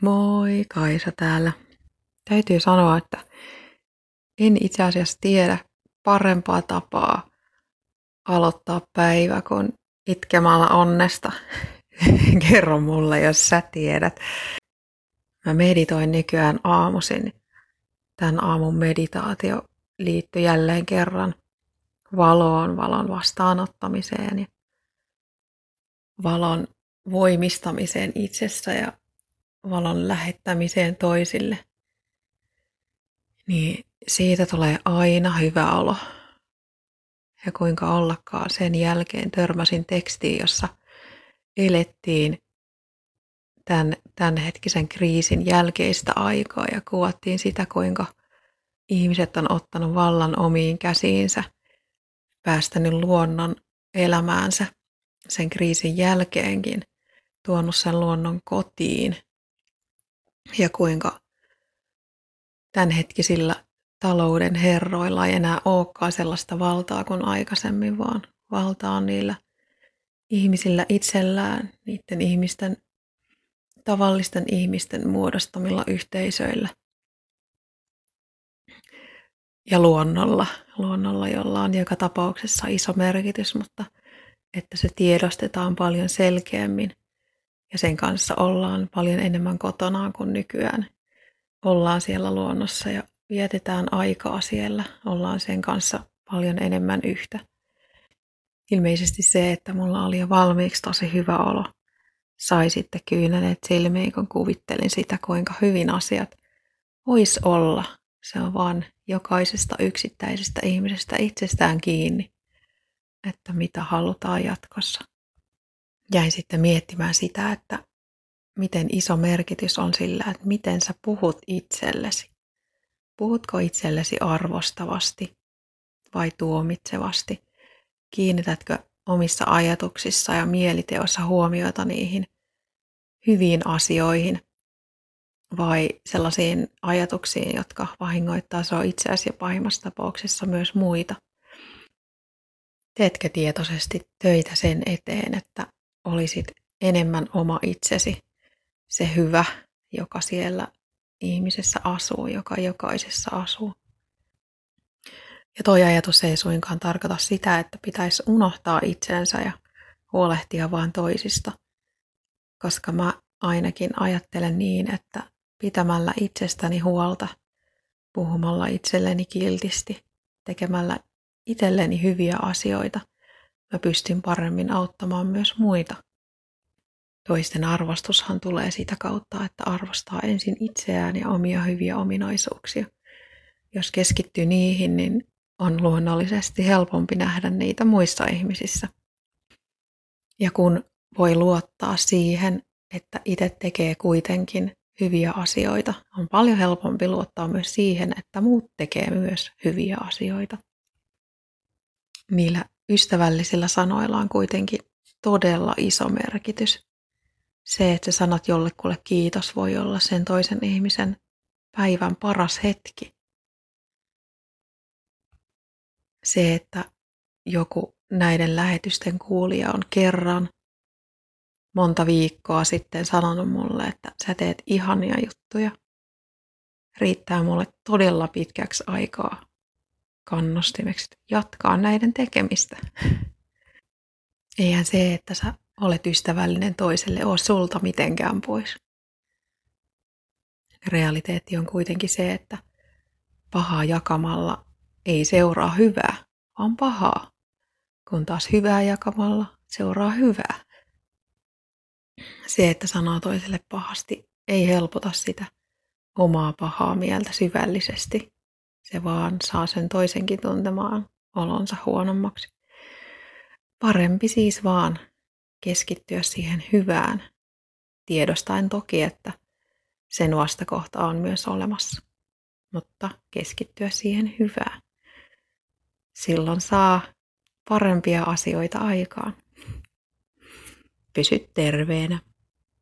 Moi, Kaisa täällä. Täytyy sanoa, että en itse asiassa tiedä parempaa tapaa aloittaa päivä kuin itkemällä onnesta. Kerro mulle, jos sä tiedät. Mä meditoin nykyään aamuisin. Tämän aamun meditaatio liittyi jälleen kerran valoon, valon vastaanottamiseen ja valon voimistamiseen itsessä ja valon lähettämiseen toisille, niin siitä tulee aina hyvä olo. Ja kuinka ollakaan sen jälkeen törmäsin tekstiin, jossa elettiin tämän, tämänhetkisen kriisin jälkeistä aikaa ja kuvattiin sitä, kuinka ihmiset on ottanut vallan omiin käsiinsä, päästänyt luonnon elämäänsä sen kriisin jälkeenkin, tuonut sen luonnon kotiin ja kuinka tämänhetkisillä talouden herroilla ei enää olekaan sellaista valtaa kuin aikaisemmin, vaan valta on niillä ihmisillä itsellään, niiden ihmisten, tavallisten ihmisten muodostamilla yhteisöillä. Ja luonnolla, luonnolla, jolla on joka tapauksessa iso merkitys, mutta että se tiedostetaan paljon selkeämmin – ja sen kanssa ollaan paljon enemmän kotonaan kuin nykyään. Ollaan siellä luonnossa ja vietetään aikaa siellä, ollaan sen kanssa paljon enemmän yhtä. Ilmeisesti se, että mulla oli jo valmiiksi tosi hyvä olo, sai sitten kyyneleet silmiin, kun kuvittelin sitä, kuinka hyvin asiat vois olla. Se on vaan jokaisesta yksittäisestä ihmisestä itsestään kiinni, että mitä halutaan jatkossa jäin sitten miettimään sitä, että miten iso merkitys on sillä, että miten sä puhut itsellesi. Puhutko itsellesi arvostavasti vai tuomitsevasti? Kiinnitätkö omissa ajatuksissa ja mieliteossa huomiota niihin hyviin asioihin vai sellaisiin ajatuksiin, jotka vahingoittaa sinua itseäsi ja pahimmassa tapauksessa myös muita? Teetkö tietoisesti töitä sen eteen, että olisit enemmän oma itsesi, se hyvä, joka siellä ihmisessä asuu, joka jokaisessa asuu. Ja toi ajatus ei suinkaan tarkoita sitä, että pitäisi unohtaa itsensä ja huolehtia vain toisista, koska mä ainakin ajattelen niin, että pitämällä itsestäni huolta, puhumalla itselleni kiltisti, tekemällä itselleni hyviä asioita – mä pystyn paremmin auttamaan myös muita. Toisten arvostushan tulee sitä kautta, että arvostaa ensin itseään ja omia hyviä ominaisuuksia. Jos keskittyy niihin, niin on luonnollisesti helpompi nähdä niitä muissa ihmisissä. Ja kun voi luottaa siihen, että itse tekee kuitenkin hyviä asioita, on paljon helpompi luottaa myös siihen, että muut tekee myös hyviä asioita. Niillä ystävällisillä sanoilla on kuitenkin todella iso merkitys. Se, että sä jollekulle kiitos, voi olla sen toisen ihmisen päivän paras hetki. Se, että joku näiden lähetysten kuulija on kerran monta viikkoa sitten sanonut mulle, että sä teet ihania juttuja, riittää mulle todella pitkäksi aikaa kannustimeksi jatkaa näiden tekemistä. Eihän se, että sä olet ystävällinen toiselle, ole sulta mitenkään pois. Realiteetti on kuitenkin se, että pahaa jakamalla ei seuraa hyvää, vaan pahaa, kun taas hyvää jakamalla seuraa hyvää. Se, että sanoo toiselle pahasti, ei helpota sitä omaa pahaa mieltä syvällisesti, se vaan saa sen toisenkin tuntemaan olonsa huonommaksi. Parempi siis vaan keskittyä siihen hyvään, tiedostaen toki, että sen vastakohta on myös olemassa, mutta keskittyä siihen hyvään. Silloin saa parempia asioita aikaan. Pysy terveenä.